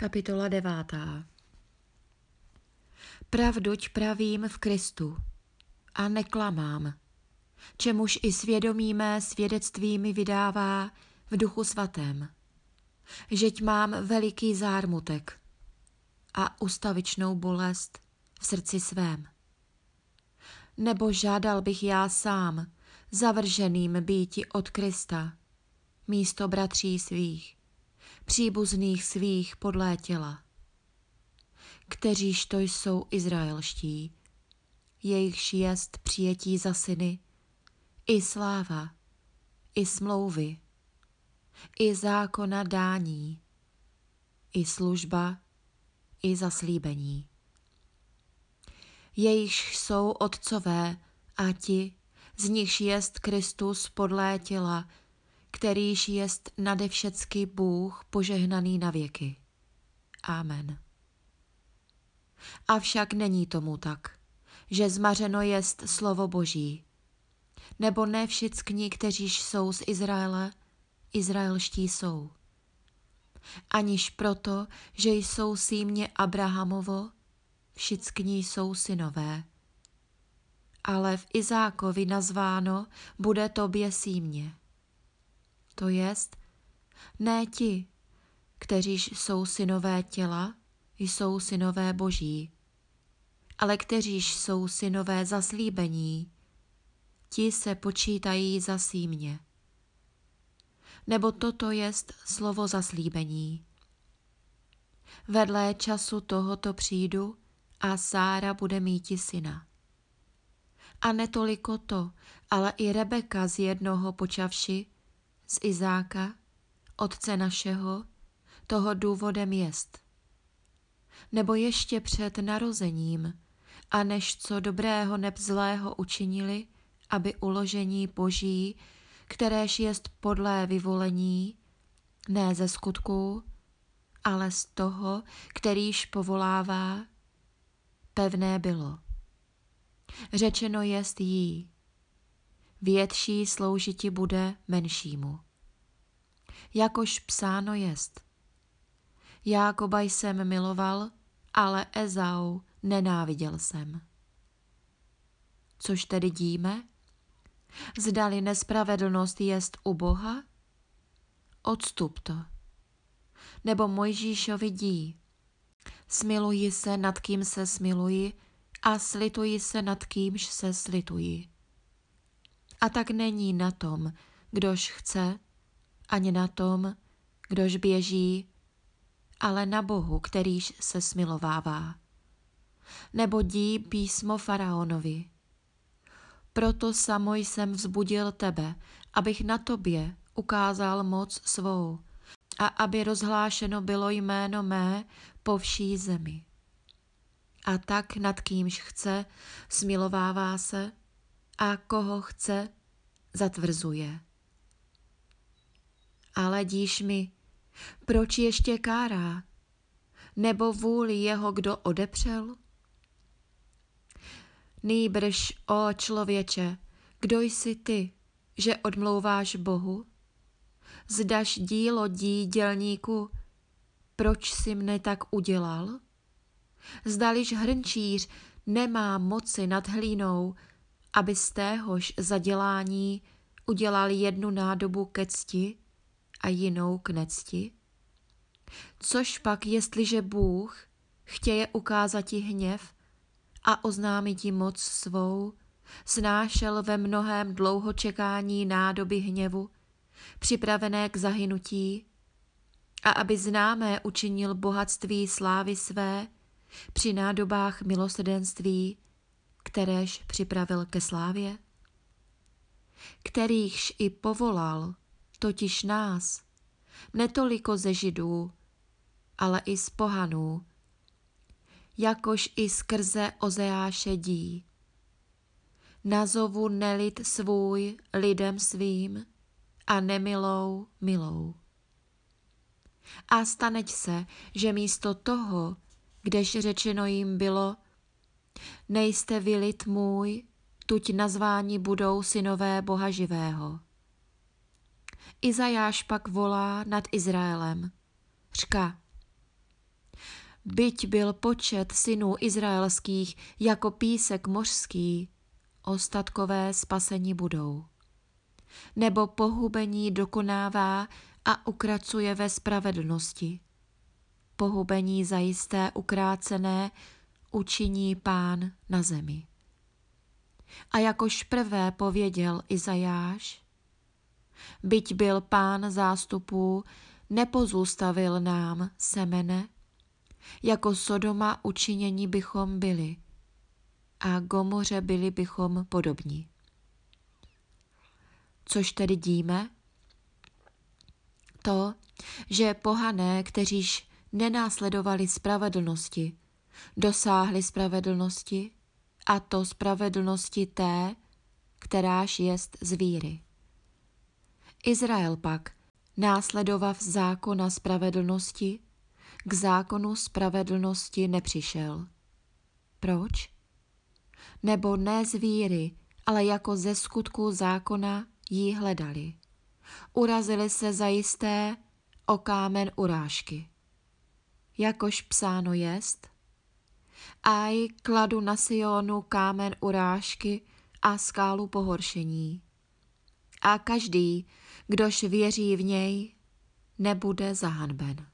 Kapitola devátá Pravduť pravím v Kristu a neklamám, čemuž i svědomí mé svědectví mi vydává v duchu svatém, žeť mám veliký zármutek a ustavičnou bolest v srdci svém. Nebo žádal bych já sám, zavrženým býti od Krista, místo bratří svých, příbuzných svých podlé těla. Kteříž to jsou izraelští, jejichž jest přijetí za syny, i sláva, i smlouvy, i zákona dání, i služba, i zaslíbení. Jejichž jsou otcové a ti, z nichž jest Kristus podlé těla, kterýž jest nade všecky Bůh požehnaný na věky. Amen. Avšak není tomu tak, že zmařeno jest slovo Boží. Nebo ne všichni, kteříž jsou z Izraele, izraelští jsou. Aniž proto, že jsou símě Abrahamovo, všichni jsou synové. Ale v Izákovi nazváno bude tobě símě to jest, ne ti, kteříž jsou synové těla, jsou synové boží, ale kteříž jsou synové zaslíbení, ti se počítají za símě. Nebo toto jest slovo zaslíbení. Vedle času tohoto přijdu a Sára bude míti syna. A netoliko to, ale i Rebeka z jednoho počavši z Izáka, otce našeho, toho důvodem jest. Nebo ještě před narozením, a než co dobrého neb zlého učinili, aby uložení boží, kteréž jest podlé vyvolení, ne ze skutků, ale z toho, kterýž povolává, pevné bylo. Řečeno jest jí, větší sloužiti bude menšímu. Jakož psáno jest. Jákoba jsem miloval, ale Ezau nenáviděl jsem. Což tedy díme? Zdali nespravedlnost jest u Boha? Odstup to. Nebo Mojžíšovi dí. Smiluji se, nad kým se smiluji, a slituji se, nad kýmž se slituji. A tak není na tom, kdož chce, ani na tom, kdož běží, ale na Bohu, kterýž se smilovává. Nebo dí písmo faraonovi. Proto samo jsem vzbudil tebe, abych na tobě ukázal moc svou a aby rozhlášeno bylo jméno mé po vší zemi. A tak nad kýmž chce, smilovává se a koho chce, zatvrzuje. Ale díš mi, proč ještě kárá? Nebo vůli jeho, kdo odepřel? Nýbrž, o člověče, kdo jsi ty, že odmlouváš Bohu? Zdaš dílo dí dělníku, proč si mne tak udělal? Zdališ hrnčíř nemá moci nad hlínou, aby z téhož zadělání udělal jednu nádobu ke cti a jinou k necti? Což pak, jestliže Bůh chtěje ukázat ti hněv a oznámit ti moc svou, snášel ve mnohém dlouho čekání nádoby hněvu, připravené k zahynutí, a aby známé učinil bohatství slávy své při nádobách milosrdenství, kteréž připravil ke slávě? Kterýchž i povolal, totiž nás, netoliko ze židů, ale i z pohanů, jakož i skrze Ozeáše dí. Nazovu nelid svůj lidem svým a nemilou milou. A staneť se, že místo toho, kdež řečeno jim bylo, Nejste vy lid můj, tuď nazváni budou synové Boha živého. Izajáš pak volá nad Izraelem. Řka, byť byl počet synů izraelských jako písek mořský, ostatkové spasení budou. Nebo pohubení dokonává a ukracuje ve spravedlnosti. Pohubení zajisté ukrácené učiní pán na zemi. A jakož prvé pověděl Izajáš, byť byl pán zástupů, nepozůstavil nám semene, jako Sodoma učinění bychom byli a Gomoře byli bychom podobní. Což tedy díme? To, že pohané, kteříž nenásledovali spravedlnosti, dosáhli spravedlnosti, a to spravedlnosti té, kteráž jest z víry. Izrael pak, následovav zákona spravedlnosti, k zákonu spravedlnosti nepřišel. Proč? Nebo ne z víry, ale jako ze skutku zákona jí hledali. Urazili se zajisté o kámen urážky. Jakož psáno jest, aj kladu na Sionu kámen urážky a skálu pohoršení. A každý, kdož věří v něj, nebude zahanben.